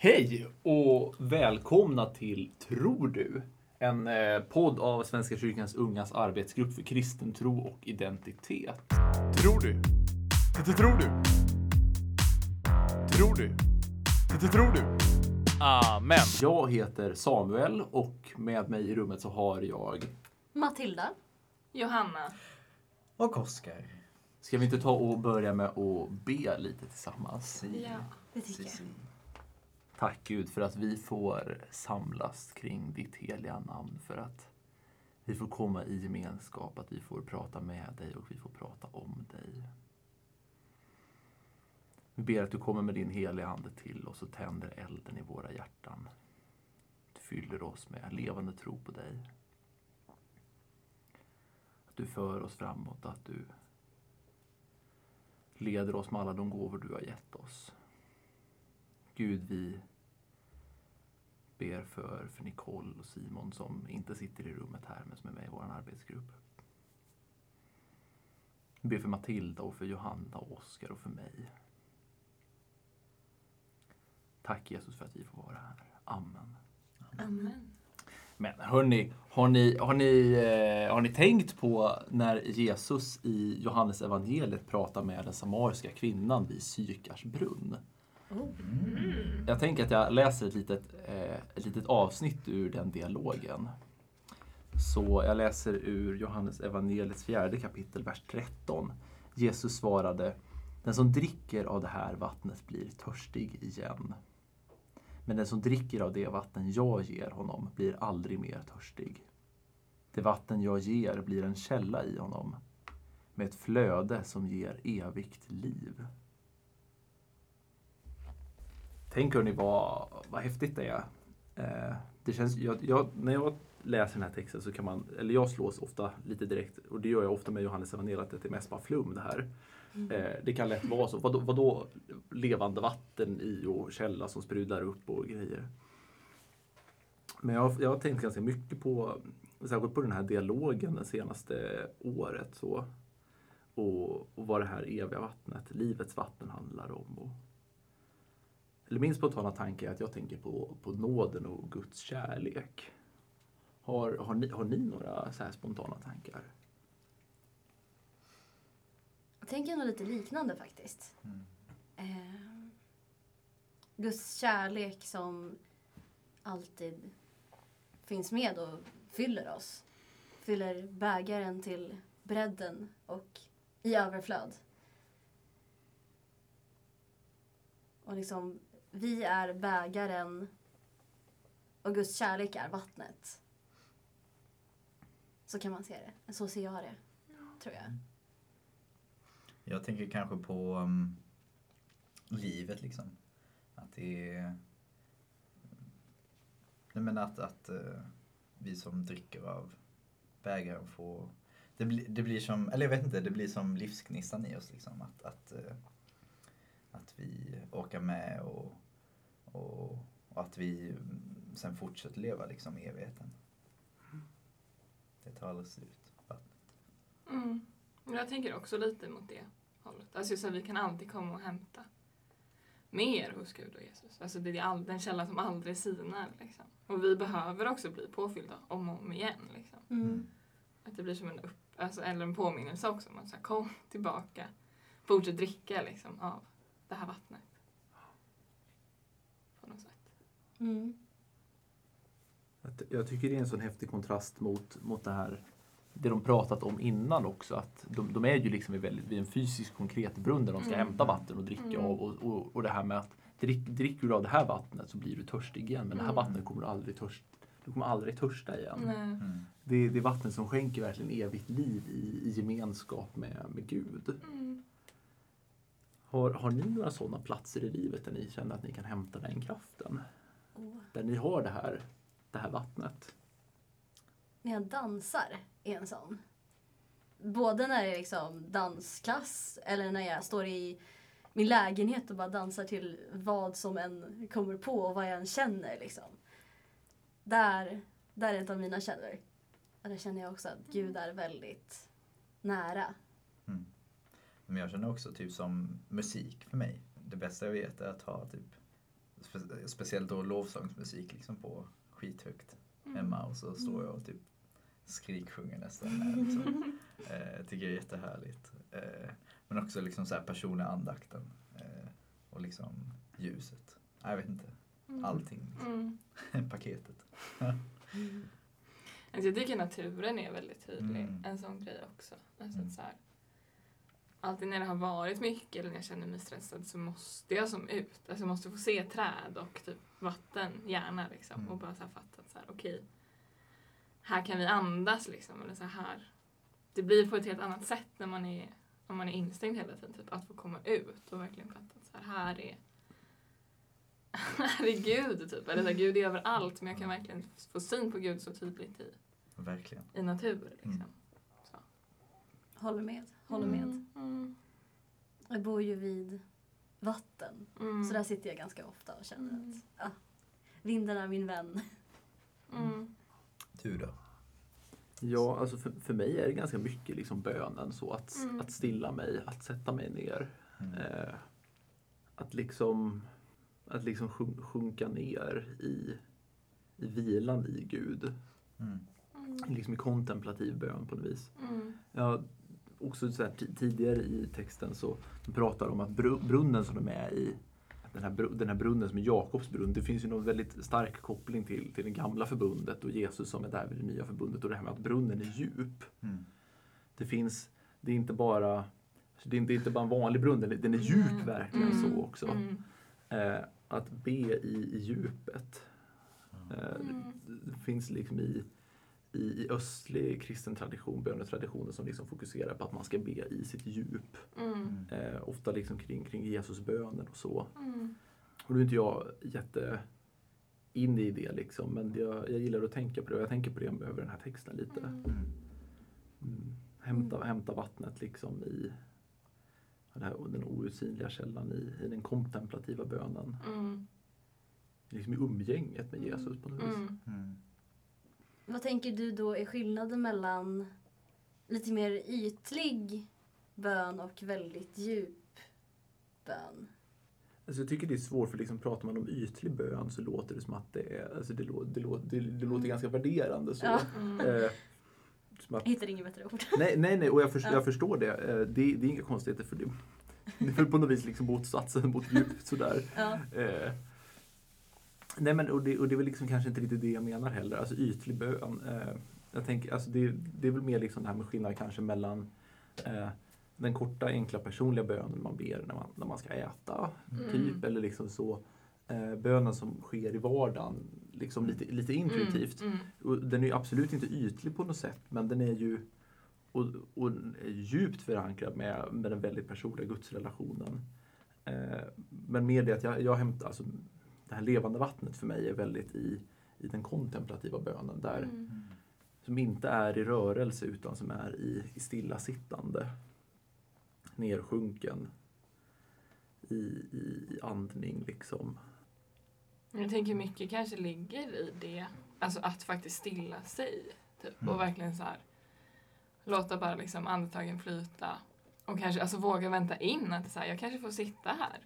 Hej och välkomna till Tror du? En eh, podd av Svenska kyrkans ungas arbetsgrupp för kristen tro och identitet. Tror du? Det tror du? Tror du? Det tror du? Amen. Jag heter Samuel och med mig i rummet så har jag... Matilda. Johanna. Och Oskar. Ska vi inte ta och börja med att be lite tillsammans? Ja. Det tycker jag. Tack Gud för att vi får samlas kring ditt heliga namn. För att vi får komma i gemenskap, att vi får prata med dig och vi får prata om dig. Vi ber att du kommer med din heliga Ande till oss och tänder elden i våra hjärtan. Du fyller oss med levande tro på dig. Att du för oss framåt, att du leder oss med alla de gåvor du har gett oss. Gud, vi ber för, för Nicole och Simon som inte sitter i rummet här men som är med i vår arbetsgrupp. Vi ber för Matilda och för Johanna och Oskar och för mig. Tack Jesus för att vi får vara här. Amen. Amen. Men hörni, har ni, har, ni, eh, har ni tänkt på när Jesus i Johannes evangeliet pratar med den samariska kvinnan vid Sykars brunn? Mm. Jag tänker att jag läser ett litet, eh, ett litet avsnitt ur den dialogen. Så jag läser ur Johannes evangeliets fjärde kapitel, vers 13. Jesus svarade, den som dricker av det här vattnet blir törstig igen. Men den som dricker av det vatten jag ger honom blir aldrig mer törstig. Det vatten jag ger blir en källa i honom, med ett flöde som ger evigt liv. Tänk hörni vad, vad häftigt det är. Eh, det känns, jag, jag, när jag läser den här texten så kan man, eller jag slås ofta lite direkt, och det gör jag ofta med Johannes evangeliet, att det är mest bara flum det här. Eh, det kan lätt vara så. Vadå, vadå levande vatten i och källa som sprudlar upp och grejer. Men jag, har- jag har tänkt ganska mycket på, särskilt på den här dialogen det senaste året. Så, och, och vad det här eviga vattnet, livets vatten handlar om. Och, eller min spontana tanke är att jag tänker på, på nåden och Guds kärlek. Har, har, ni, har ni några så här spontana tankar? Jag tänker nog lite liknande faktiskt. Mm. Eh, Guds kärlek som alltid finns med och fyller oss. Fyller bägaren till bredden och i överflöd. Och liksom, vi är bägaren och Guds kärlek är vattnet. Så kan man se det. Så ser jag det, tror jag. Jag tänker kanske på um, livet liksom. Att det är... Nej men att, att uh, vi som dricker av bägaren får... Det, blir det blir som, eller jag vet inte, det blir som livsgnistan i oss liksom. Att, att, uh, att vi orkar med och, och, och att vi mm, sen fortsätter leva liksom i evigheten. Det tar aldrig slut. Mm. Men Jag tänker också lite mot det hållet. Alltså så att vi kan alltid komma och hämta mer hos Gud och Jesus. Alltså det är all, den källa som aldrig sinar. Liksom. Och vi behöver också bli påfyllda om och om igen. Liksom. Mm. Att det blir som en, upp, alltså, eller en påminnelse också om att så här, kom tillbaka. Fortsätt dricka liksom, av det här vattnet. På något sätt. Mm. Jag tycker det är en sån häftig kontrast mot, mot det här det de pratat om innan också. Att de, de är ju liksom i väldigt, vid en fysisk konkret brunn där de ska Mm. hämta vatten och dricka Mm. av. Och, och, och det här med att drick, dricker du av det här vattnet så blir du törstig igen. Men det här Mm. vattnet kommer du aldrig, törst, du kommer aldrig törsta igen. Mm. Det, det är vatten som skänker verkligen evigt liv i, i gemenskap med, med Gud. Mm. Har, har ni några sådana platser i livet där ni känner att ni kan hämta den kraften? Åh. Där ni har det här, det här vattnet? När jag dansar är en sån. Både när det är liksom dansklass eller när jag står i min lägenhet och bara dansar till vad som än kommer på och vad jag än känner. Liksom. Där, där är ett av mina källor. Och där känner jag också att Gud är väldigt nära. Men jag känner också typ som musik för mig. Det bästa jag vet är att ha typ spe, speciellt då lovsångsmusik liksom på skithögt Mm. hemma och så står jag och typ skriksjunger nästan. Liksom. eh, tycker det är jättehärligt. Eh, men också liksom så här personliga andakten eh, och liksom ljuset. Jag vet inte, Mm. allting. Mm. Paketet. Alltså jag tycker naturen är väldigt tydlig. Mm. En sån grej också. Alltså Mm. så här, alltid när det har varit mycket eller när jag känner mig stressad så måste jag som ut. Alltså jag måste få se träd och typ vatten, gärna liksom. Mm. Och bara så här fatta att så här, okej, här kan vi andas liksom. Eller så här. Det blir på ett helt annat sätt när man är, om man är instängd hela tiden. Typ, att få komma ut och verkligen fatta att så här, här är här är Gud typ. Eller så här, Gud är överallt men jag kan verkligen få syn på Gud så tydligt i Verkligen. i natur. Liksom. Mm. Håller med. Håller med. Mm. Mm. Jag bor ju vid vatten. Mm. Så där sitter jag ganska ofta och känner Mm. att ja, vinden är min vän. Mm. Du då? Ja, alltså för, för mig är det ganska mycket liksom bönen. Så att, Mm. att stilla mig, att sätta mig ner. Mm. Eh, att liksom, att liksom sjun- sjunka ner i, i vilan i Gud. Mm. Mm. Liksom i kontemplativ bön på något vis. Mm. Också så här, ti- tidigare i texten så pratar de om att bru- brunnen som de är i, den här, den här brunnen som är Jakobs brunn, det finns ju någon väldigt stark koppling till, till det gamla förbundet och Jesus som är där vid det nya förbundet och det här med att brunnen är djup. Mm. Det finns, det är inte bara det är inte, det är inte bara en vanlig brunn, den är, den är djup Mm. verkligen Mm. så också. Mm. Eh, att be i, i djupet. Eh, Mm. finns liksom i, i, i östlig kristen tradition, bönetraditioner som liksom fokuserar på att man ska be i sitt djup. Mm. Mm. Eh, ofta liksom kring, kring Jesus böner och så. Mm. Och nu är inte jag jätte inne i det liksom, men jag, jag gillar att tänka på det och jag tänker på det över den här texten lite. Mm. Mm. Mm. Hämta, hämta vattnet liksom i den, här, den outsinliga källan i, i den kontemplativa bönen. Mm. Liksom i umgänget med Jesus på något vis. Mm. Mm. Vad tänker du då är skillnaden mellan lite mer ytlig bön och väldigt djup bön? Alltså jag tycker det är svårt för liksom pratar man om ytlig bön så låter det som att det är, alltså det, lå, det, lå, det, det låter ganska värderande så. Ja. Mm. Eh, att, Jag hittar inget bättre ord. nej, nej, nej, och jag, förstår, Ja. jag förstår det. Eh, det. Det är inga konstigheter för det. Det är på något vis liksom motsatsen mot djupt sådär. Ja. Eh, nej men och det, och det är väl liksom kanske inte riktigt det jag menar heller, alltså ytlig bön. Eh, jag tänker, alltså det, det är väl mer liksom det här med skillnad kanske mellan eh, den korta enkla personliga bönen man ber när man, när man ska äta, Mm. typ, eller liksom så. Eh, bönen som sker i vardagen, liksom lite, lite intuitivt. Mm. Och den är ju absolut inte ytlig på något sätt, men den är ju och, och är djupt förankrad med, med den väldigt personliga gudsrelationen. Eh, men med det att jag, jag hämtar, alltså det här levande vattnet för mig är väldigt i, i den kontemplativa bönen där, Mm. Som inte är i rörelse utan som är i, i stillasittande. Nersjunken. I, i, i andning liksom. Jag tänker mycket kanske ligger i det. Alltså att faktiskt stilla sig. Typ. Mm. Och verkligen så här låta bara liksom andetagen flyta. Och kanske alltså våga vänta in att så här, jag kanske får sitta här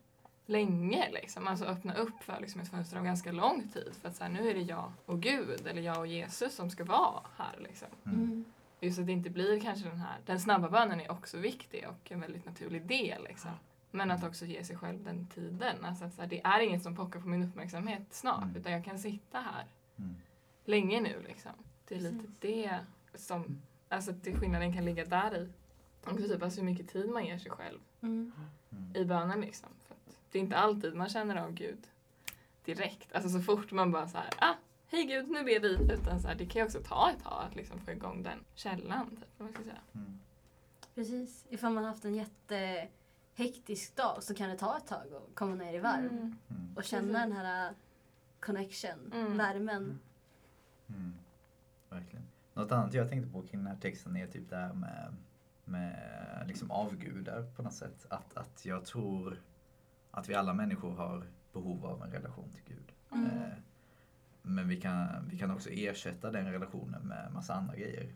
länge. Liksom. Alltså öppna upp för liksom, ett fönster av ganska lång tid. För att så här, nu är det jag och Gud eller jag och Jesus som ska vara här. Liksom. Mm. Just att det inte blir kanske den här, den snabba bönen är också viktig och en väldigt naturlig del. Liksom. Men att också ge sig själv den tiden. Alltså att så här, det är inget som pockar på min uppmärksamhet snart Mm. utan jag kan sitta här Mm. länge nu. Liksom. Det är lite Precis. det som, alltså att det skillnaden kan ligga där i. Och typ alltså hur mycket tid man ger sig själv Mm. Mm. i bönen. Liksom. Det är inte alltid man känner av Gud direkt. Alltså så fort man bara så här, ah, hej Gud, nu ber vi. Utan så här, det kan ju också ta ett tag att liksom få igång den källan. Typ, vad man ska säga. Mm. Precis. Ifall man haft en jättehektisk dag så kan det ta ett tag att komma ner i varv Mm. Mm. och känna Precis. den här uh, connection, Mm. värmen. Mm. Verkligen. Något annat jag tänkte på kring den här texten är typ det här med, med liksom avgudar på något sätt. Att, att jag tror att vi alla människor har behov av en relation till Gud. Mm. Eh, men vi kan, vi kan också ersätta den relationen med massa andra grejer.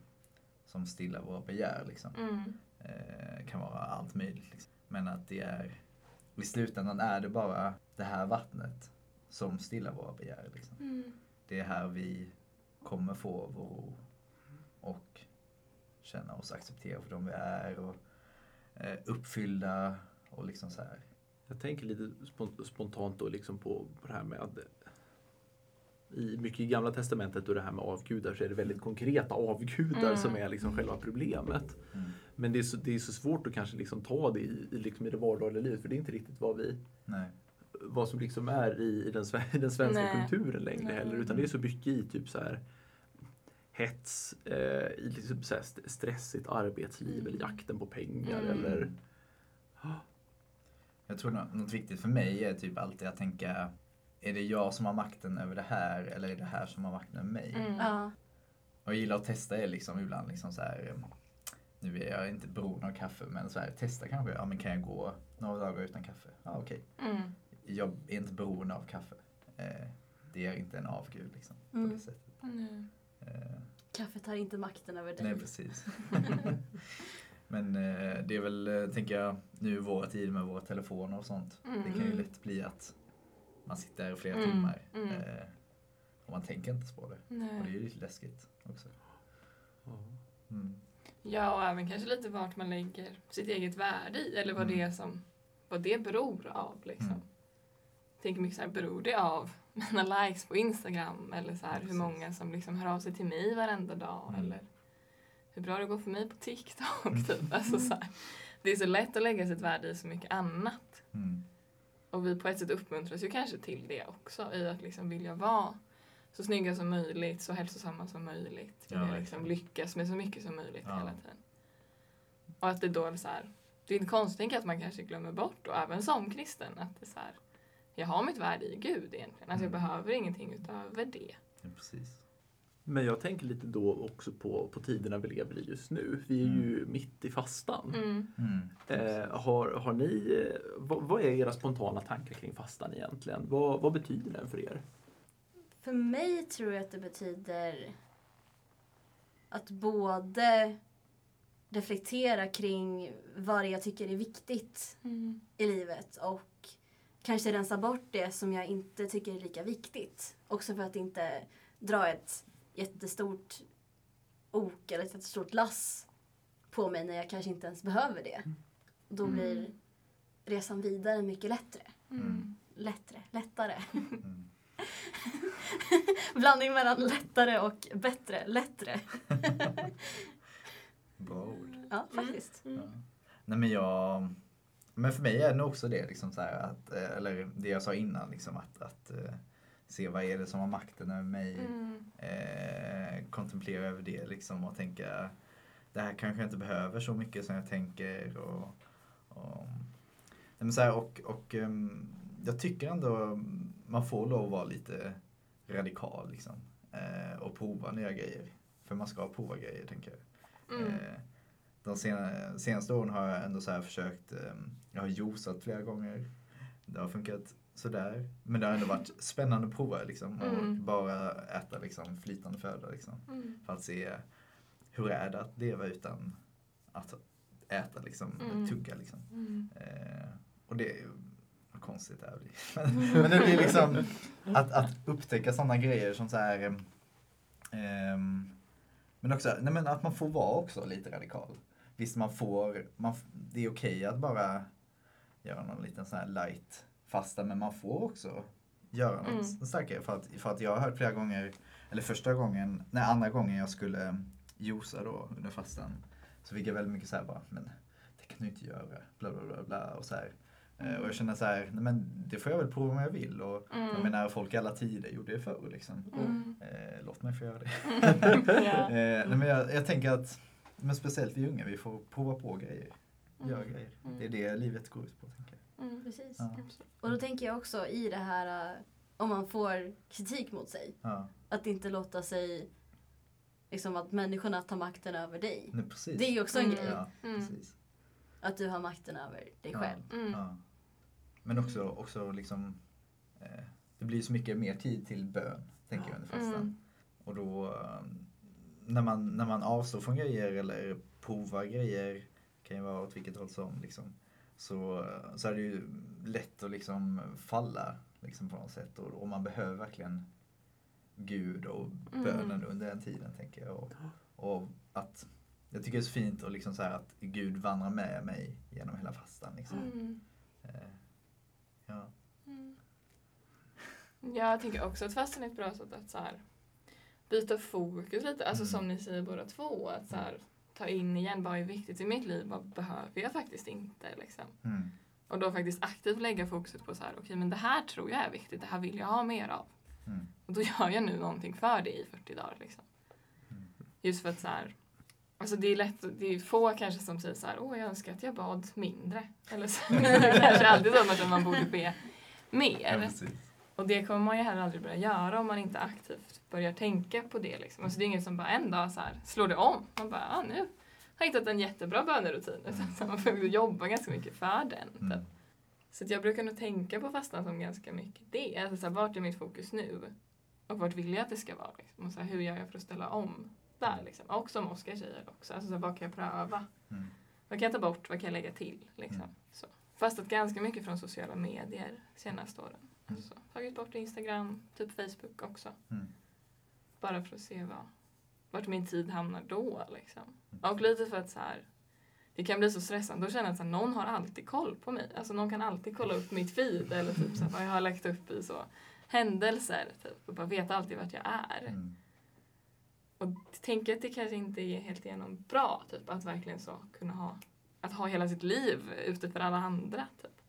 Som stillar våra begär liksom. Mm. Eh, kan vara allt möjligt. Liksom. Men att det är, i slutändan är det bara det här vattnet som stillar våra begär. Liksom. Mm. Det är här vi kommer få vår ro och känna oss accepterade för de vi är och eh, uppfyllda och liksom så här. Jag tänker lite spon- spontant då liksom på, på det här med att i mycket i Gamla Testamentet och det här med avgudar så är det väldigt konkreta avgudar Mm. som är liksom själva problemet. Mm. Men det är, så, det är så svårt att kanske liksom ta det i, i, liksom i det vardagliga livet för det är inte riktigt vad vi Nej. vad som liksom är i, i, den, den svenska Nej. kulturen längre Nej. heller. Utan det är så mycket i typ så här hets, eh, i liksom så stressigt arbetsliv Mm. eller jakten på pengar Mm. eller Jag tror nå- något viktigt för mig är typ alltid att tänka är det jag som har makten över det här eller är det här som har makten över mig? Mm. Ja. Och jag gillar att testa det liksom ibland liksom så här. Nu är jag inte beroende av kaffe men så här, testa kanske. Ja men kan jag gå några dagar utan kaffe? Ja okej. Mm. Jag är inte beroende av kaffe. Eh, det är inte en avgud liksom. På Mm. det sättet. Mm. Eh, Kaffet har inte makten över dig. nej precis. men eh, det är väl, eh, tänker jag, nu i våra tider med våra telefoner och sånt. Det kan ju Mm. lätt bli att man sitter där i flera Mm, timmar. mm. Eh, och man tänker inte på det. Och det är Nej. ju lite läskigt också. Mm. Ja, och även kanske lite vart man lägger sitt eget värde i eller vad Mm. det är som vad det beror av. Liksom. Mm. Jag tänker mycket så här, beror det av mina likes på Instagram eller så här, hur många som liksom hör av sig till mig varenda dag Mm. eller hur bra det går för mig på TikTok. Typ. Alltså, så här, det är så lätt att lägga sitt värde i så mycket annat. Mm. Och vi på ett sätt uppmuntras ju kanske till det också i att liksom vilja vara så snygga som möjligt, så hälsosamma som möjligt. Ja, Vilja liksom lyckas med så mycket som möjligt Ja. hela tiden. Och att det då är så här, det är inte konstigt att man kanske glömmer bort, och även som kristen, att det så här, jag har mitt värde i Gud egentligen. Alltså jag Mm. behöver ingenting utöver det. Ja, precis. Men jag tänker lite då också på, på tiderna vi lever i just nu. Vi är ju mitt i fastan. Mm. Mm. Eh, har, har ni, eh, vad, vad är era spontana tankar kring fastan egentligen? Vad, vad betyder den för er? För mig tror jag att det betyder att både reflektera kring vad det jag tycker är viktigt Mm. i livet och kanske rensa bort det som jag inte tycker är lika viktigt. Också för att inte dra ett jättestort ok eller ett jättestort lass på mig när jag kanske inte ens behöver det. Då Mm. blir resan vidare mycket lättare. Mm. Lättare, lättare. Mm. Blandning mellan lättare och bättre, lättare. Bra ord. Ja, faktiskt. Mm. Ja. Nej men jag... Men för mig är det nog också det, liksom så här att, eh, eller det jag sa innan, liksom att, att eh, se vad är det som har makten över mig. Mm. Eh, kontemplera över det liksom och tänka det här kanske jag inte behöver så mycket som jag tänker. Och, och, men så här, och, och ehm, jag tycker ändå man får lov att vara lite radikal liksom. Eh, och prova nya grejer. För man ska prova grejer tänker jag. Mm. Eh, De sena, senaste åren har jag ändå så här försökt, eh, jag har juicat flera gånger. Det har funkat sådär. Men det har ändå varit spännande att prova liksom. Och Mm. bara äta liksom flytande föda liksom. Mm. För att se hur är det att leva utan att äta liksom, Mm. tugga liksom. Mm. Eh, och det är ju vad konstigt det här blir. Men, men det blir liksom att, att upptäcka sådana grejer som så här ehm, men också nej men att man får vara också lite radikal. Visst man får, man, det är okej att bara göra någon liten sån här light fasta men man får också göra något Mm. starkare. För att, för att jag har hört flera gånger, eller första gången, nej andra gången jag skulle juica då under fastan så fick jag väldigt mycket så här bara, men det kan du inte göra, bla bla bla bla och så här. Eh, Och jag känner så här, nej men det får jag väl prova om jag vill. Och jag Mm. menar folk i alla tider gjorde det förr liksom. Mm. Eh, låt mig få göra det. Ja. Eh, nej men jag, jag tänker att, men speciellt vi unga, vi får prova på grejer. Göra Mm. grejer. Mm. Det är det livet går ut på tänker jag. Mm. Precis. Ja. Och då tänker jag också i det här, äh, om man får kritik mot sig, Ja, att inte låta sig, liksom att människorna tar makten över dig. nej, precis. Det är ju också en Mm. grej, Ja, Mm. precis. att du har makten över dig Ja. själv. Mm. Ja. Men också, också liksom, eh, det blir så mycket mer tid till bön, tänker jag under fastan. Mm. Och då, eh, när man, när man avstår från grejer eller provar grejer, kan ju vara åt vilket håll som, liksom, så, så är det ju lätt att liksom falla Liksom på något sätt. Och, och man behöver verkligen Gud och Mm. bönen under den tiden tänker jag. Och, och att jag tycker det är så fint och liksom så att Gud vandrar med mig genom hela fastan. Liksom. Mm. Eh, ja. Mm. Ja, jag tänker också att fastan är ett bra sätt att så här, byta fokus lite. Alltså Mm. som ni säger båda två. Att så här, ta in igen vad är viktigt i mitt liv, vad behöver jag faktiskt inte. Liksom. Mm. Och då faktiskt aktivt lägga fokuset på så här, okej men det här tror jag är viktigt, det här vill jag ha mer av. Mm. Och då gör jag nu någonting för det i 40 dagar. Liksom. Mm. Just för att så här, alltså det är lätt, det är få kanske som säger så här, åh jag önskar att jag bad mindre. Eller så, det är kanske alltid så att man borde be Ja, mer. precis. Och det kommer man ju heller aldrig börja göra om man inte aktivt börjar tänka på det. Liksom. Alltså det är ingen som bara en dag så här, slår det om. Man bara, ah, nu har jag hittat en jättebra bönerutin. Utan så man får jobba ganska mycket för den. Mm. Typ. Så att jag brukar nog tänka på fastan som ganska mycket det. Alltså så här, vart är mitt fokus nu? Och vart vill jag att det ska vara? Liksom? Och så här, hur gör jag för att ställa om där? Liksom? Och som Oskar säger också. Alltså så här, vad kan jag pröva? Mm. Vad kan jag ta bort? Vad kan jag lägga till? Liksom. Mm. Så. Fastat ganska mycket från sociala medier senaste åren. Alltså, tagit bort Instagram, typ Facebook också. Mm. Bara för att se vad, vart min tid hamnar då. Liksom. Och lite för att så här, det kan bli så stressande. Då känner jag att så här, någon har alltid koll på mig. Alltså någon kan alltid kolla upp mitt feed eller typ så här, vad jag har lagt upp i så händelser. Typ, och bara veta alltid vart jag är. Mm. Och tänker att det kanske inte är helt igenom bra. Typ, att verkligen så kunna ha, att ha hela sitt liv ute för alla andra. Typ.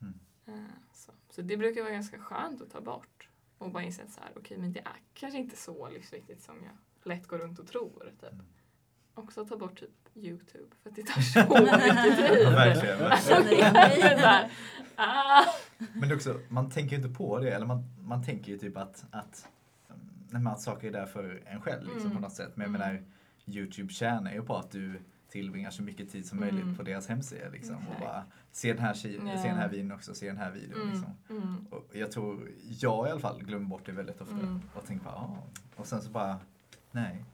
Mm. Eh, Så. det brukar vara ganska skönt att ta bort. Och bara inse att så här, okej, men det är kanske inte så livsviktigt som jag lätt går runt och tror. Typ. Mm. Också ta bort typ Youtube, för att det tar så mycket tid. Ja, verkligen, verkligen. känner igen mig. Så här, ah. Men också, man tänker ju inte på det, eller man, man tänker ju typ att, att, mm, att saker är där för en själv liksom, Mm. på något sätt. Men jag Mm. menar, Youtube tjänar ju på att du tillbringar så mycket tid som Mm. möjligt på deras hemsida. Liksom, och bara, se den här, ki- Ja. se den här videon också, se den här videon. Mm, Liksom. mm, Och jag tror, jag i alla fall, glömmer bort det väldigt ofta. Mm. Och tänker bara, ah. Och sen så bara, nej.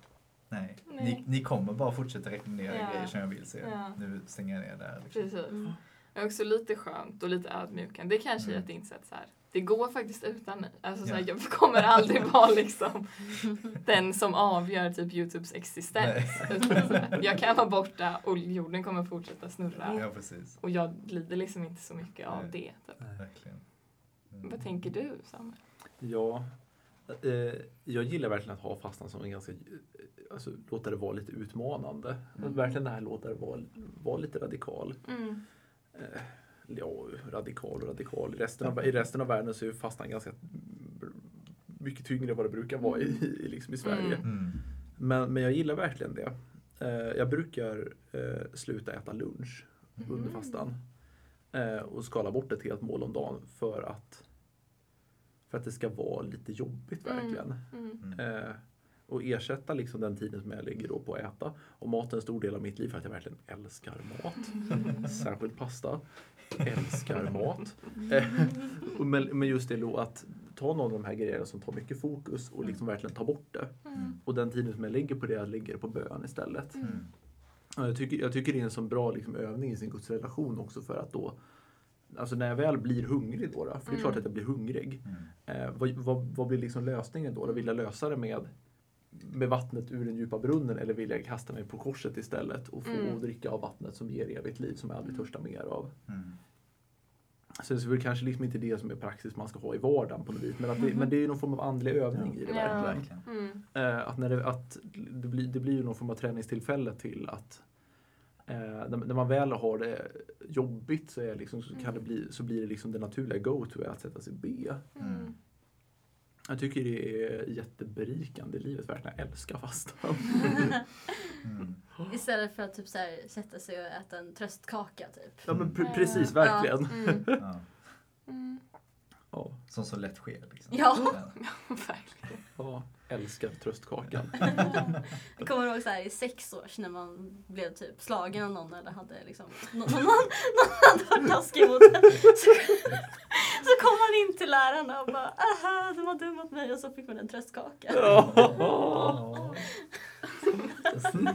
Nej. Nej. Ni, ni kommer bara fortsätta rekommendera Ja. grejer som jag vill se. Ja. Nu stänger jag ner där. Liksom. Är också lite skönt och lite ödmjukande. Det kanske är Mm. att inse att så här, det går faktiskt utan mig. Alltså, så här, Ja. jag kommer aldrig vara liksom den som avgör typ Youtubes existens. Utan, så här, jag kan vara borta och jorden kommer fortsätta snurra. Ja, precis. Och jag lider liksom inte så mycket av Nej. det. Typ. Verkligen. Mm. Vad tänker du Samuel? Ja, eh, jag gillar verkligen att ha fastan som en ganska, eh, alltså låta det vara lite utmanande. Mm. Verkligen det här låta det vara, vara lite radikal. Mm. Eh, ja, radikal och radikal. I resten, av, I resten av världen så är fastan ganska mycket tyngre än vad det brukar vara i, i, liksom i Sverige. Mm. Mm. Men, men jag gillar verkligen det. Eh, jag brukar eh, sluta äta lunch under Mm. fastan. Eh, och skala bort ett helt mål om dagen för att för att det ska vara lite jobbigt Mm. verkligen. Mm. Eh, och ersätta liksom den tiden som jag lägger då på att äta. Och mat är en stor del av mitt liv för att jag verkligen älskar mat. Särskilt pasta. Älskar mat. Eh, och men, men just det då att ta någon av de här grejerna som tar mycket fokus och liksom verkligen ta bort det. Mm. Och den tiden som jag lägger på det, jag lägger på bön istället. Mm. Mm. Ja, Jag tycker, jag tycker det är en sån bra liksom, övning i sin gudsrelation också för att då Alltså när jag väl blir hungrig då, då för det är Mm. klart att jag blir hungrig. Mm. Eh, vad, vad, vad blir liksom lösningen då? då? Vill jag lösa det med, med vattnet ur den djupa brunnen eller vill jag kasta mig på korset istället och få Mm. dricka av vattnet som ger evigt liv som jag aldrig törstar mer av? Mm. Så det är väl kanske liksom inte det som är praxis man ska ha i vardagen på något vis. Men, att det, men det är ju någon form av andlig övning i det Ja. verkligen. Mm. Eh, att när det, att det, blir, det blir ju någon form av träningstillfälle till att eh, när, man väl har det jobbigt så, är liksom, så, kan det bli, så blir det liksom det naturliga go-to att sätta sig och be. Mm. Jag tycker det är jätteberikande i livet, verkligen. Jag älskar fastan. Mm. Istället för att typ så här, sätta sig och äta en tröstkaka typ. Ja men pre- Ja. precis, verkligen. Mm. Ja. Mm. Ja, Som så lätt sker. Liksom. Ja. Verkligen. ja, älskar tröstkakan. Jag kommer ihåg så här, i sex års när man blev typ slagen av någon eller hade liksom någon, någon, någon hade varit taskig mot en. Så, så kom man in till lärarna och bara aha, de var dum mot mig och så fick man en tröstkaka. Ja. Ja.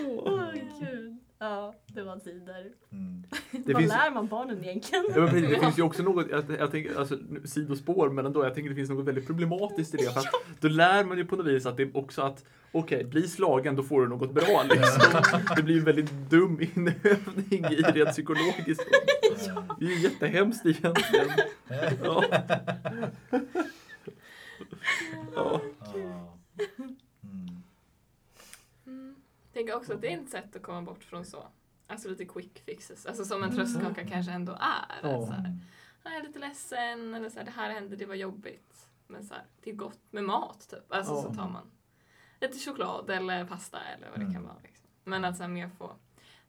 Åh gud. Ja, det Det var tider. Mm. Det Vad finns- lär man barnen egentligen? Ja, men precis, det finns ju också något, jag, jag tänker, alltså, sidospår, men ändå, jag tänker det finns något väldigt problematiskt i det. För att då lär man ju på något vis att det är också att, okej, bli slagen, då får du något bra liksom. Det blir ju en väldigt dum inövning i rent psykologiskt. Det är ju jättehemskt egentligen. Ja. Ja. Ja. Mm. Mm. Tänker också att det är ett sätt att komma bort från så. Alltså lite quick fixes. Alltså som en tröstkaka kanske ändå är. Ja. Så här, Mm. "Ah, jag är lite ledsen eller så här, det här hände, det var jobbigt. Men så här, det är gott med mat typ. Alltså Ja. så tar man lite choklad eller pasta eller vad det Mm. kan vara. Liksom. Men att så här, mer få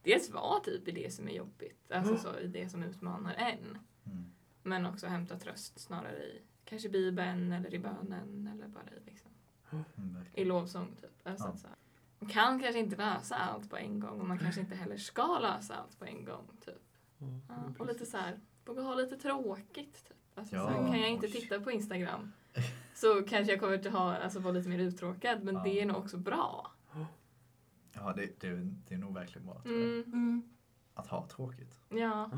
dels vara typ i det som är jobbigt. Alltså så i det som utmanar en. Mm. Men också hämta tröst snarare i kanske bibeln eller i bönen eller bara i, liksom, Mm, i lovsång. Typ. Alltså, Ja. så här, kan kanske inte lösa allt på en gång och man kanske inte heller ska lösa allt på en gång. Typ. Ja, och lite så här, våga ha lite tråkigt. Typ. Alltså, Ja. så här, kan jag inte titta på Instagram så kanske jag kommer att ha, alltså, vara lite mer uttråkad men Ja. det är nog också bra. Ja, det, det, det är nog verkligen bra. Mm, Mm. Att ha tråkigt. ja.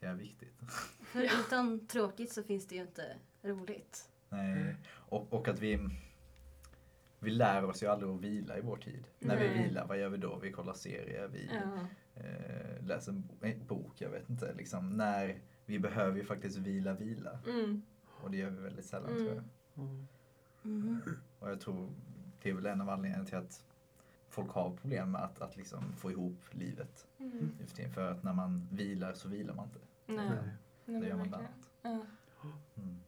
Det är viktigt. För utan tråkigt så finns det ju inte roligt. Nej. Och, och att vi, vi lär oss ju aldrig att vila i vår tid. När vi Nej. vilar, vad gör vi då? Vi kollar serier, vi ja. eh, läser en bo- en bok, jag vet inte. Liksom, när vi behöver ju faktiskt vila, vila. Mm. Och det gör vi väldigt sällan Mm. tror jag. Mm. Och jag tror det är väl en av anledningarna till att folk har problem med att, att liksom få ihop livet Mm. för att när man vilar så vilar man inte. Nej. Nej. Nej, Då gör man verkligen. annat. Ja. Mm.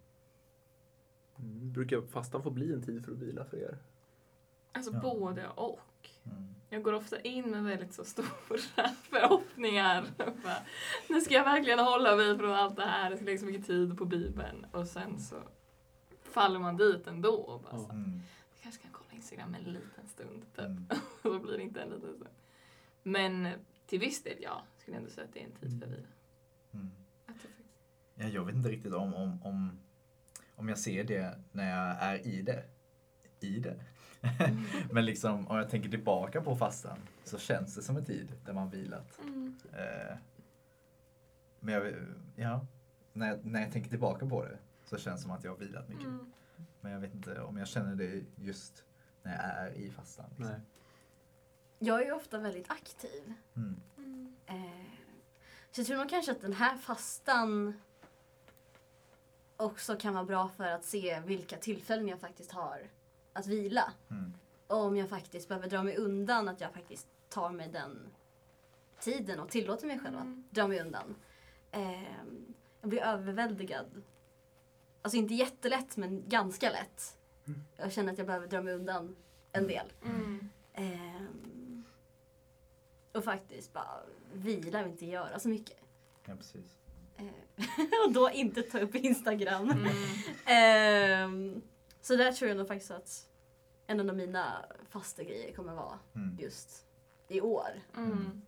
Mm. Brukar fastan få bli en tid för att vila för er? Alltså Ja. både och. Mm. Jag går ofta in med väldigt så stora förhoppningar. Bara, nu ska jag verkligen hålla mig från allt det här. Jag ska lägga så mycket tid på Bibeln. Och sen så faller man dit ändå. Och bara, så, Mm. jag kanske kan kolla Instagram en liten stund. Typ. Mm. Och då blir det inte en liten stund. Men till viss del ja, skulle jag ändå säga att det är en tid för vila. Mm. Det faktiskt- Ja, jag vet inte riktigt om, om, om, om jag ser det när jag är i det. I det. Men liksom om jag tänker tillbaka på fastan så känns det som en tid där man vilat. Mm. Eh, men jag, ja, när, jag, när jag tänker tillbaka på det så känns det som att jag har vilat mycket. Mm. Men jag vet inte om jag känner det just när jag är i fastan. Liksom. Nej. Jag är ju ofta väldigt aktiv. Mm. Mm. Eh, så jag tror nog kanske att den här fastan också kan vara bra för att se vilka tillfällen jag faktiskt har att vila. Mm. Och om jag faktiskt behöver dra mig undan, att jag faktiskt tar mig den tiden och tillåter mig själv Mm. att dra mig undan. Eh, jag blir överväldigad. Alltså inte jättelätt, men ganska lätt. Jag känner att jag behöver dra mig undan en del. Mm. Ehm, och faktiskt bara vila och inte göra så mycket. Ja, precis. Eh, och då inte ta upp Instagram. Mm. Så där tror jag nog faktiskt att en av mina fasta grejer kommer vara Mm. just i år. Mm.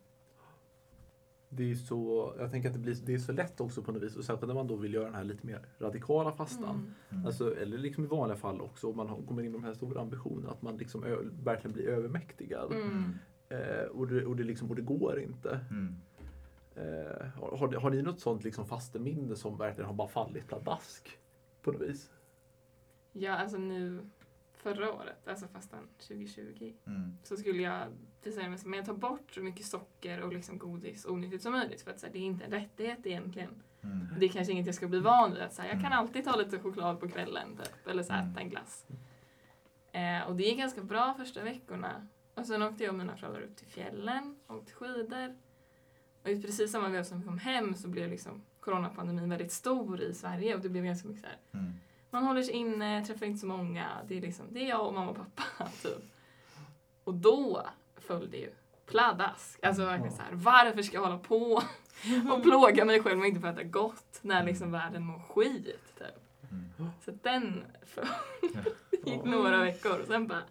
Det är så, jag tänker att det, blir, det är så lätt också på något vis, och särskilt när man då vill göra den här lite mer radikala fastan. Mm. Mm. Alltså, eller liksom i vanliga fall också, om man kommer in i de här stora ambitionerna, att man liksom ö, verkligen blir övermäktigad. Mm. Eh, och, det, och, det liksom, och det går inte. Mm. Eh, har, har, har ni något sånt liksom fasteminne som verkligen har bara fallit pladask? På något vis? Ja, alltså nu förra året, alltså fastan 2020, Mm. så skulle jag bestämma mig för att ta bort så mycket socker och liksom godis onyttigt som möjligt. För att så här, det är inte en rättighet egentligen. Mm. Det är kanske inget jag ska bli van vid. Att, så här, jag kan Mm. alltid ta lite choklad på kvällen typ, eller så här, Mm. äta en glass. Eh, och det gick ganska bra första veckorna. Och sen åkte jag och mina föräldrar upp till fjällen, åkte skidor. Och i precis samma veva som vi kom hem så blev liksom coronapandemin väldigt stor i Sverige och det blev ganska mycket så här Mm. Man håller sig inne, träffar inte så många. Det är, liksom, det är jag och mamma och pappa. Typ. Och då föll det ju pladask. Alltså verkligen så här, varför ska jag hålla på och plåga mig själv och inte få äta gott när liksom världen mår skit? Typ. Mm. Så den gick några veckor och sen bara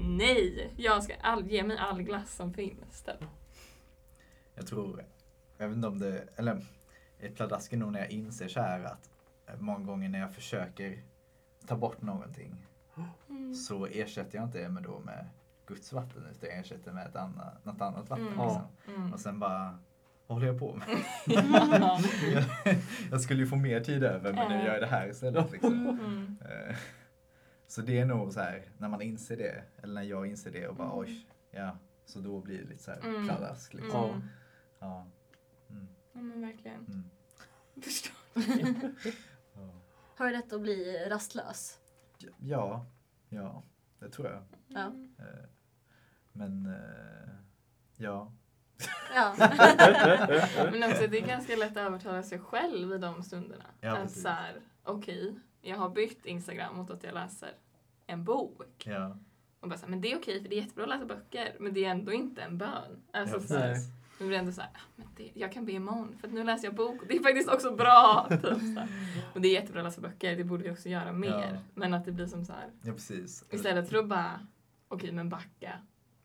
nej, jag ska all, ge mig all glass som finns. Typ. Jag tror, jag vet inte om det, eller ett pladask är nog när jag inser så här att många gånger när jag försöker ta bort någonting Mm. så ersätter jag inte det med då med Guds vatten utan jag ersätter med ett annat, något annat vatten. Mm. Liksom. Mm. Och sen bara, vad håller jag på med? jag, jag skulle ju få mer tid över men nu gör jag det här istället. Liksom. Mm. Eh, Så det är nog så här, när man inser det, eller när jag inser det och bara Mm. oj, ja. Så då blir det lite så här Mm. pladask liksom. Ja. Ja. Men verkligen. Förstår. Har du lätt att bli rastlös? Ja, ja, det tror jag. Ja. Eh, Men eh, ja. Ja. Men också det är ganska lätt att övertala sig själv i de stunderna. Ja, att precis. så här, okej, jag har bytt Instagram mot att jag läser en bok. Ja, Och bara så här, men det är okej för det är jättebra att läsa böcker, men det är ändå inte en bön. Alltså Ja, så här, precis. Nu blir det ändå så här, "Ah, men det, jag kan be imorgon för att nu läser jag bok det är faktiskt också bra. Typ. Och det är jättebra att läsa böcker, det borde vi också göra mer. Ja. Men att det blir som så här, ja precis. istället för att bara, okej men backa,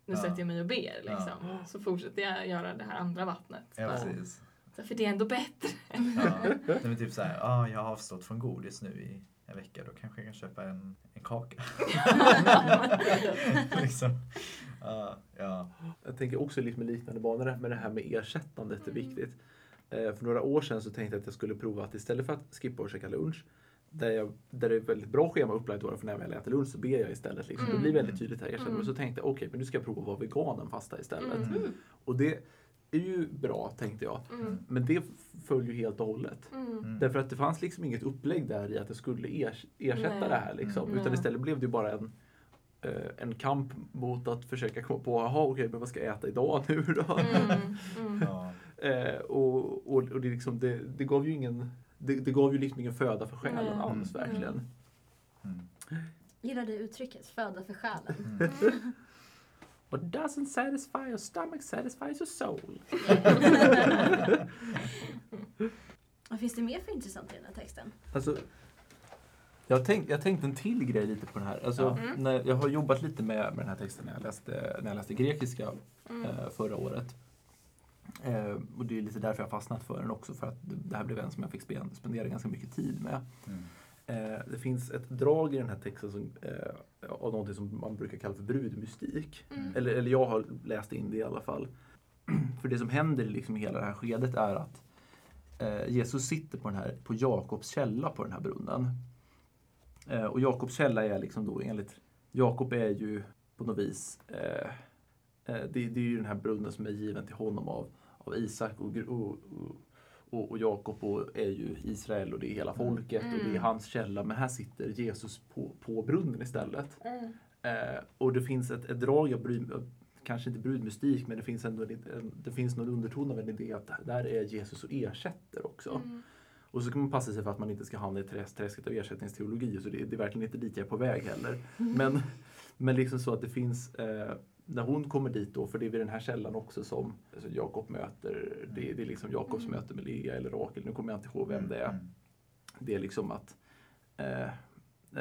nu Ja. sätter jag mig och ber liksom. Så fortsätter jag göra det här andra vattnet. Ja, precis. så, för det är ändå bättre. Ja. Men typ så här, ah, jag har avstått från godis nu i en vecka, då kanske jag kan köpa en, en kaka. liksom. Ja, ja. Jag tänker också lite med liknande banor med det här med ersättandet är Mm. viktigt. Eh, för några år sedan så tänkte jag att jag skulle prova att istället för att skippa och käka lunch där, jag, där det är väldigt bra schema upplagt för när jag väl äter lunch så ber jag istället. Liksom. Det Mm. blir väldigt tydligt här. Jag känner, Mm. och så tänkte jag okej, men nu ska jag prova att vara vegan en fasta istället. Mm. Och det är ju bra tänkte jag. Mm. Men det följer ju helt och hållet. Mm. Mm. Därför att det fanns liksom inget upplägg där i att jag skulle ers- ersätta Nej. det här. Liksom. Mm. Utan istället blev det ju bara en, en kamp mot att försöka komma på, jaha okej, men vad ska jag äta idag nu då? Mm. Mm. Eh, och och, och det, liksom, det, det gav ju ingen det, det gav ju liksom ingen föda för själen Nej. alls Mm. verkligen. Mm. Gillar du uttrycket föda för själen? Mm. What doesn't satisfy your stomach satisfies your soul. Vad finns det mer för intressant i den här texten? Alltså, jag, tänk, jag tänkte en till grej lite på den här. Alltså. Mm. när, jag har jobbat lite med, med den här texten när jag läste, när jag läste grekiska Mm. eh, förra året. Eh, och det är lite därför jag har fastnat för den också, för att det här blev en som jag fick spen- spendera ganska mycket tid med. Mm. Eh, det finns ett drag i den här texten som, eh, av någonting som man brukar kalla för brudmystik. Mm. Eller, eller jag har läst in det i alla fall. för det som händer liksom i hela det här skedet är att eh, Jesus sitter på, den här, på Jakobs källa på den här brunnen. Eh, och Jakobs källa är liksom då enligt Jakob är ju på något vis eh, eh, det, det är ju den här brunnen som är given till honom av, av Isak och, och, och, och Jakob och är ju Israel och det är hela folket och det är Mm. hans källa. Men här sitter Jesus på, på brunnen istället. Mm. Eh, och det finns ett, ett drag av brud, kanske inte brudmystik, men det finns ändå en, det finns någon underton av en idé att där är Jesus och ersätter också. Mm. Och så kan man passa sig för att man inte ska hamna i träs- träsket av ersättningsteologi, så det, det är verkligen inte dit jag är på väg heller. Men, men liksom så att det finns, eh, när hon kommer dit då, för det är vid den här källan också som alltså Jakob möter, det, det är liksom Jakobs Mm. möte med Lea eller Rakel, nu kommer jag inte ihåg vem det är. Mm. Det är liksom att eh,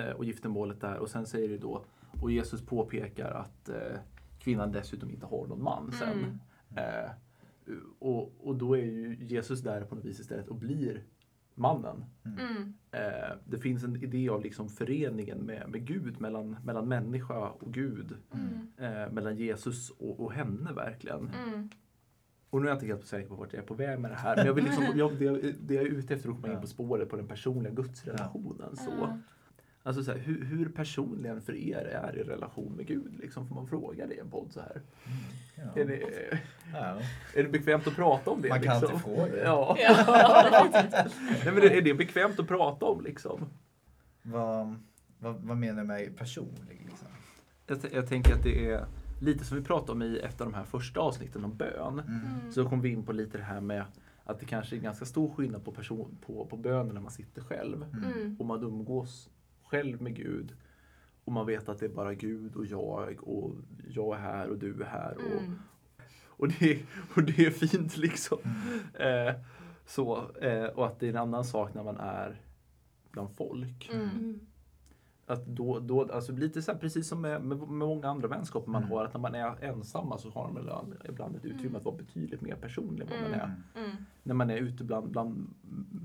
eh, och giftermålet där och sen säger det då och Jesus påpekar att eh, kvinnan dessutom inte har någon man sen. Mm. Eh, och, och då är ju Jesus där på något vis istället och blir mannen. Mm. Eh, det finns en idé av liksom föreningen med, med Gud, mellan, mellan människa och Gud. Mm. Eh, mellan Jesus och, och henne verkligen. Mm. Och nu är jag inte helt säker på vart jag är på väg med det här. Men jag vill liksom, jag, det, det jag är ute efter är att komma in på spåret på den personliga gudsrelationen. Så. Alltså så här, hur, hur personligen för er är er relation med Gud? Liksom, får man fråga det i en podd så här? Ja. Är, det, Ja. är det bekvämt att prata om det? Man kan liksom? alltid fråga. Ja. Ja. Nej, men är det bekvämt att prata om liksom? Vad, vad, vad menar du med personlig? Liksom? Jag, jag tänker att det är lite som vi pratade om i ett av de här första avsnitten om bön. Mm. Mm. Så kom vi in på lite det här med att det kanske är ganska stor skillnad på, person, på, på bönen när man sitter själv. Mm. Och man umgås själv med Gud. Och man vet att det är bara Gud och jag och jag är här och du är här. Och, Mm. och, det, och det är fint liksom. Mm. Eh, så, eh, och att det är en annan sak när man är bland folk. Mm. Mm. Att då, då, alltså lite så här, precis som med, med, med många andra vänskaper man Mm. har, att när man är ensamma så har man ibland, ibland ett utrymme Mm. att vara betydligt mer personlig än vad man är när man är ute bland, bland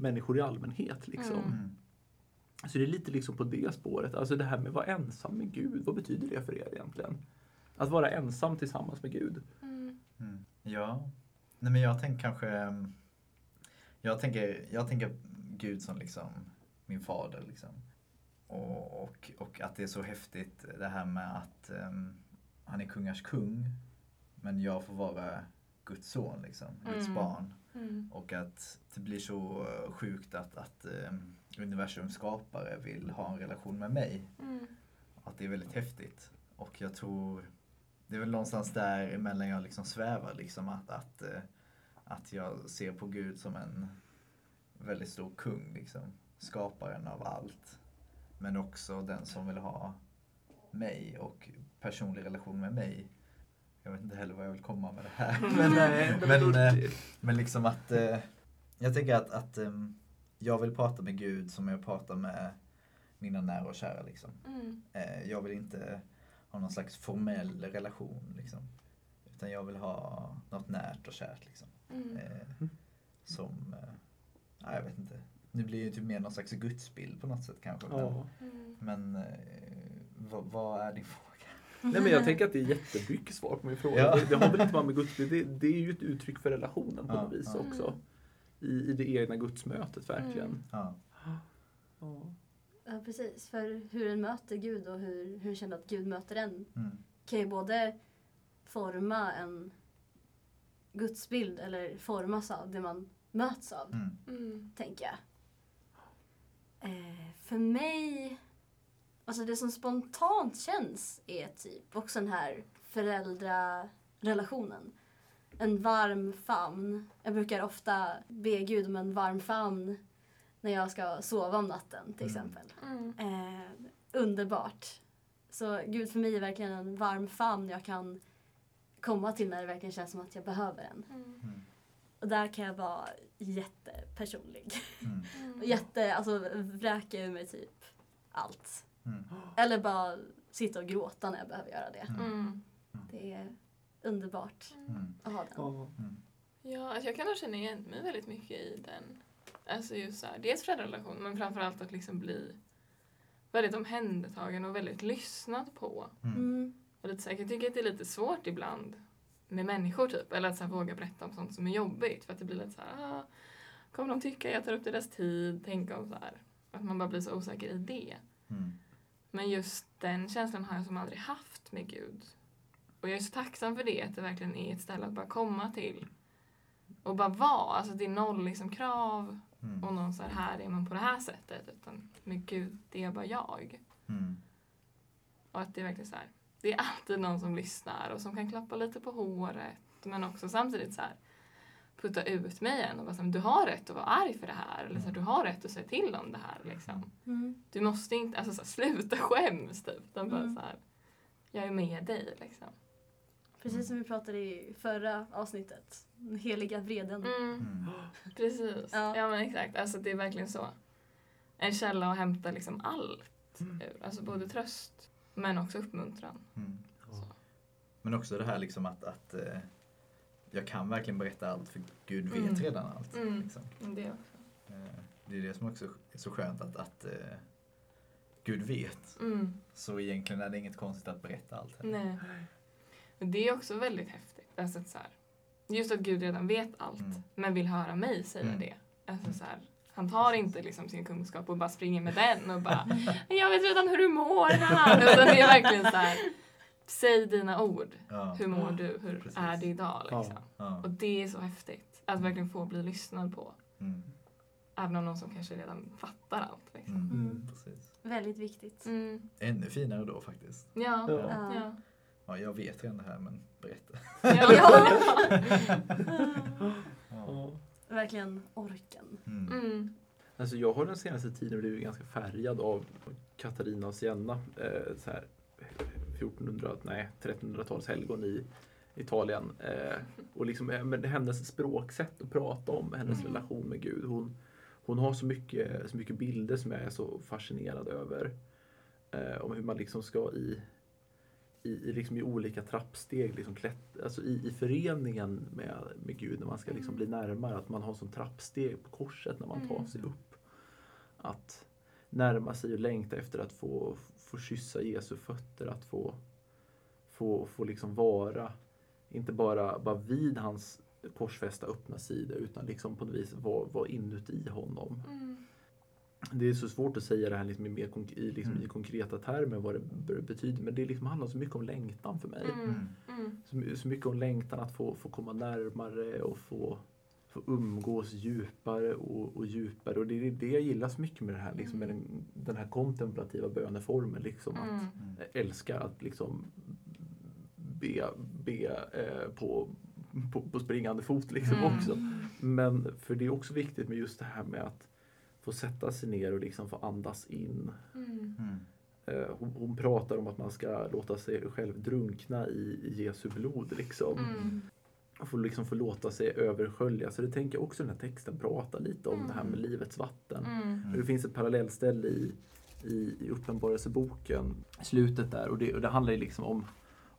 människor i allmänhet. Liksom. Mm. Mm. Så det är lite liksom på det spåret. Alltså det här med att vara ensam med Gud, vad betyder det för er egentligen? Att vara ensam tillsammans med Gud. Mm. Mm. Ja. Nej men jag tänker kanske... ehm, Jag tänker, jag tänker Gud som liksom min fader liksom. Och, och, och att det är så häftigt det här med att ehm, han är kungars kung. Men jag får vara Guds son liksom, Guds Mm. barn. Mm. Och att det blir så eh, sjukt att, att ehm, universums skapare vill ha en relation med mig. Mm. Att det är väldigt häftigt. Och jag tror, det är väl någonstans där emellan jag liksom svävar liksom att, att, eh, att jag ser på Gud som en väldigt stor kung liksom. Skaparen av allt. Men också den som vill ha mig och personlig relation med mig. Jag vet inte heller vad jag vill komma med det här. Men, Nej, men, eh, men liksom att, eh, jag tänker att, att ehm, jag vill prata med Gud som jag pratar med mina nära och kära liksom. Mm. Eh, jag vill inte ha någon slags formell relation liksom. Utan jag vill ha något närt och kärt liksom. Mm. Eh, som, eh, ja, jag vet inte. Nu blir det ju typ mer någon slags gudsbild på något sätt kanske. Men, Ja. Mm. men eh, vad, vad är din fråga? Nej men jag tänker att det är jättemycket svar på min fråga. Ja. Det, det har väl inte bara med gudsbild, det, det är ju ett uttryck för relationen på Ja, något vis ja. också. I, I det egna gudsmötet verkligen. Mm. Ja. Ja. Ja, precis. För hur en möter Gud och hur, hur en känner att Gud möter en Mm. kan ju både forma en gudsbild eller formas av det man möts av. Mm. tänker jag. Eh, för mig, alltså det som spontant känns är typ också den här föräldrarelationen. En varm famn. Jag brukar ofta be Gud om en varm famn när jag ska sova om natten till Mm. exempel. Mm. Eh, underbart. Så Gud för mig är verkligen en varm famn jag kan komma till när det verkligen känns som att jag behöver en. Mm. Mm. Och där kan jag vara jättepersonlig. Mm. Och Jätte, alltså vräka ur mig typ allt. Mm. Eller bara sitta och gråta när jag behöver göra det. Mm. Mm. Det är underbart Mm. att ha den. Ja. Mm. Ja, alltså jag kan nog känna igen mig väldigt mycket i den. Alltså just så här, dels föräldrarelation men framförallt att liksom bli väldigt omhändertagen och väldigt lyssnad på. Mm. Mm. Och lite så här, jag tycker att det är lite svårt ibland med människor typ. Eller att så här, våga berätta om sånt som är jobbigt. För att det blir lite så här, ah, kommer de tycka jag tar upp deras tid? Tänk om så här. Att man bara blir så osäker i det. Mm. Men just den känslan har jag som aldrig haft med Gud. Och jag är så tacksam för det, att det verkligen är ett ställe att bara komma till. Och bara vara. Alltså det är noll liksom krav Mm. och någon så här, här är man på det här sättet. Utan med Gud, det är bara jag. Mm. Och att det är verkligen så här, det är alltid någon som lyssnar och som kan klappa lite på håret. Men också samtidigt så här putta ut mig igen och bara så här, du har rätt att vara arg för det här. Eller så här, du har rätt att säga till om det här liksom. Mm. Du måste inte, alltså så här, sluta skäms typ. Utan bara Mm. så här, jag är med dig liksom. Precis som vi pratade i förra avsnittet. Den heliga vreden. Mm, Mm. precis. Ja. Ja. men exakt, alltså det är verkligen så. En källa att hämta liksom allt ur. Alltså både tröst men också uppmuntran. Mm. Men också det här liksom att, att eh, jag kan verkligen berätta allt för Gud vet Mm. redan allt. Mm. Liksom. Det också. Eh, det är det som också är så skönt att, att eh, Gud vet. Mm. Så egentligen är det inget konstigt att berätta allt. heller. Nej. Men det är också väldigt häftigt. Alltså att så här, just att Gud redan vet allt Mm. men vill höra mig säga Mm. det. Alltså så här, han tar inte liksom sin kunskap och bara springer med den och bara Jag vet redan hur du mår här. Utan det är verkligen så här Säg dina ord. Ja. Hur mår du? Hur Precis. är det idag? Liksom. Ja. Och det är så häftigt. Att verkligen få bli lyssnad på. Mm. Även om någon som kanske redan fattar allt. Liksom. Mm. Mm. Precis. Väldigt viktigt. Mm. Ännu finare då faktiskt. Ja. Ja. Ja. Ja. Ja, jag vet redan det här men berätta. Ja. Ja. Verkligen orken. Mm. Mm. Alltså jag har den senaste tiden blivit ganska färgad av Katarina av Siena. Eh, så här 1400, nej 1300-tals helgon i Italien. Eh, och liksom eh, men hennes språksätt att prata om hennes Mm. relation med Gud. Hon, hon har så mycket, så mycket bilder som jag är så fascinerad över. Eh, om hur man liksom ska i, i, i, liksom i olika trappsteg, liksom klätt, alltså i, i föreningen med, med Gud när man ska liksom bli närmare. Att man har som trappsteg på korset när man tar Mm. sig upp. Att närma sig och längta efter att få, få kyssa Jesu fötter, att få, få få, liksom vara, inte bara, bara vid hans korsfästa öppna sida utan liksom på något vis vara, vara inuti honom. Mm. Det är så svårt att säga det här liksom i, mer konk- i, liksom Mm. i konkreta termer vad det betyder men det liksom handlar så mycket om längtan för mig. Mm. Mm. Mm. Så, så mycket om längtan att få, få komma närmare och få, få umgås djupare och, och djupare. Och det är det jag gillar så mycket med det här, liksom, med den, den här kontemplativa böneformen. Liksom, att, Mm. jag älskar att liksom be, be eh, på, på, på springande fot liksom Mm. också. Men för det är också viktigt med just det här med att få sätta sig ner och liksom få andas in. Mm. Mm. Eh, hon, hon pratar om att man ska låta sig själv drunkna i, i Jesu blod. Liksom. Mm. Och få, liksom få låta sig överskölja. Så det tänker jag också den här texten pratar lite om det här med livets vatten. Mm. Och Det finns ett parallellställe i, i, i Uppenbarelseboken, slutet där. Och det, och det handlar ju liksom om,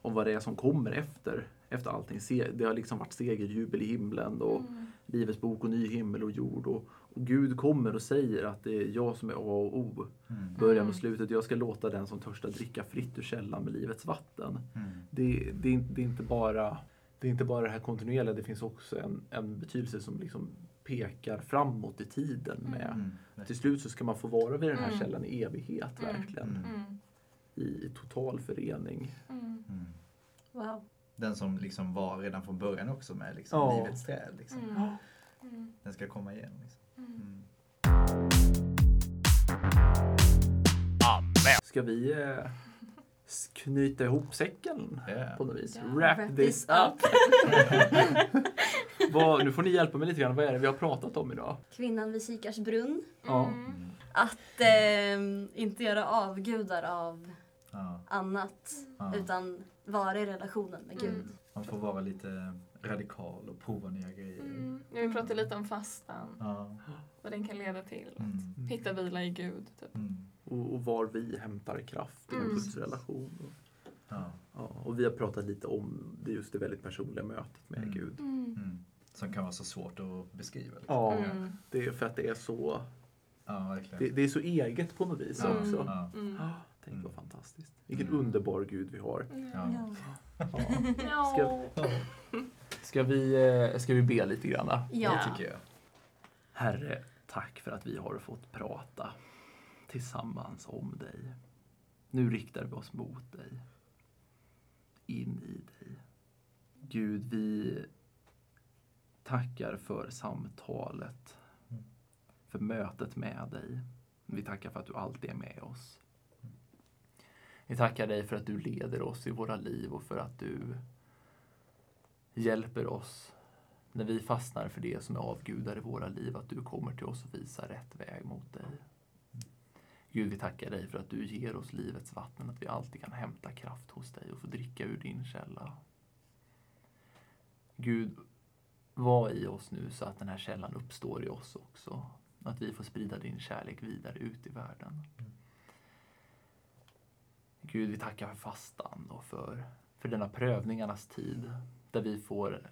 om vad det är som kommer efter, efter allting. Se, det har liksom varit segerjubel i himlen och Mm. Livets bok och ny himmel och jord. Och, och Gud kommer och säger att det är jag som är A och O. Mm. Början Mm. och slutet. Jag ska låta den som törstar dricka fritt ur källan med livets vatten. Mm. Det, det, det, är inte bara, det är inte bara det här kontinuerliga. Det finns också en, en betydelse som liksom pekar framåt i tiden. med Mm. till slut så ska man få vara vid den här Mm. källan i evighet, Mm. verkligen. Mm. Mm. I, I total förening. Mm. Mm. Wow. Den som liksom var redan från början också med liksom Ja. livets träd. Liksom. Mm. Mm. Den ska komma igen. Liksom. Mm. Mm. Amen. Ska vi eh, knyta ihop säcken Ja. på något vis? Ja. Wrap, Wrap this up! Vad, nu får ni hjälpa mig lite grann. Vad är det vi har pratat om idag? Kvinnan vid Sikars brunn. Mm. Mm. Att eh, inte göra avgudar av Ja. annat. Ja. Utan vara i relationen med Gud. Mm. Man får vara lite radikal och prova nya grejer. Mm. Vi pratade lite om fastan, Ja. vad den kan leda till. Mm. Hitta vila i Gud. Typ. Och, och var vi hämtar kraft i en Mm. gudsrelation. Och, Ja. ja, och vi har pratat lite om det, just det väldigt personliga mötet med Mm. Gud. Mm. Mm. Som kan vara så svårt att beskriva. Liksom. Ja, Mm. det är för att det är så, Ja, verkligen. det, det är så eget på något vis Ja. också. Ja. Mm. Ah, tänk vad fantastiskt. Vilken Mm. underbar Gud vi har. Ja. Ja. Ja. Ska, vi, eh, ska vi be lite grann? Ja. Det tycker jag. Herre, tack för att vi har fått prata tillsammans om dig. Nu riktar vi oss mot dig. In i dig. Gud, vi tackar för samtalet. För mötet med dig. Vi tackar för att du alltid är med oss. Vi tackar dig för att du leder oss i våra liv och för att du hjälper oss när vi fastnar för det som är avgudar i våra liv, att du kommer till oss och visar rätt väg mot dig. Gud, vi tackar dig för att du ger oss livets vatten, att vi alltid kan hämta kraft hos dig och få dricka ur din källa. Gud, var i oss nu så att den här källan uppstår i oss också. Att vi får sprida din kärlek vidare ut i världen. Gud, vi tackar för fastan och för, för denna prövningarnas tid där vi får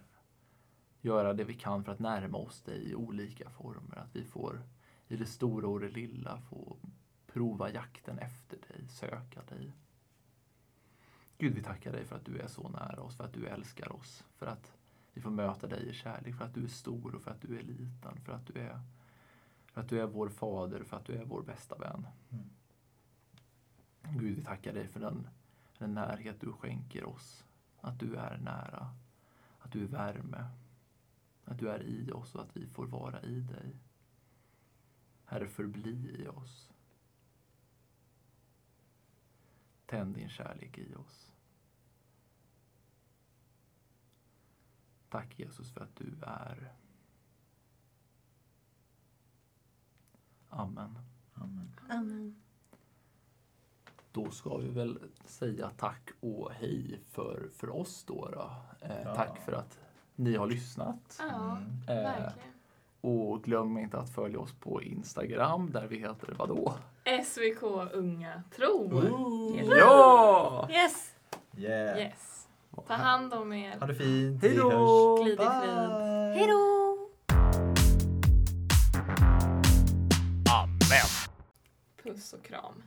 göra det vi kan för att närma oss dig i olika former. Att vi får i det stora och det lilla få prova jakten efter dig, söka dig. Gud, vi tackar dig för att du är så nära oss, för att du älskar oss, för att vi får möta dig i kärlek, för att du är stor och för att du är liten, för att du är, för att du är vår fader, för att du är vår bästa vän. Mm. Gud, vi tackar dig för den, den närhet du skänker oss, att du är nära, att du är värme, att du är i oss och att vi får vara i dig. Herre, förbli i oss. Tänd din kärlek i oss. Tack Jesus för att du är. Amen. Amen. Amen. Då ska vi väl säga tack och hej för, för oss då. då. Eh, Ja. Tack för att ni har lyssnat. Ja, Mm. Eh, verkligen. Och glöm inte att följa oss på Instagram där vi heter vadå? SVK Unga Tro. Ja! Yes! Yeah. Yes. Ta hand om er. Ha det fint. Hej då! Glid i frid. Hej då! Amen. Puss och kram.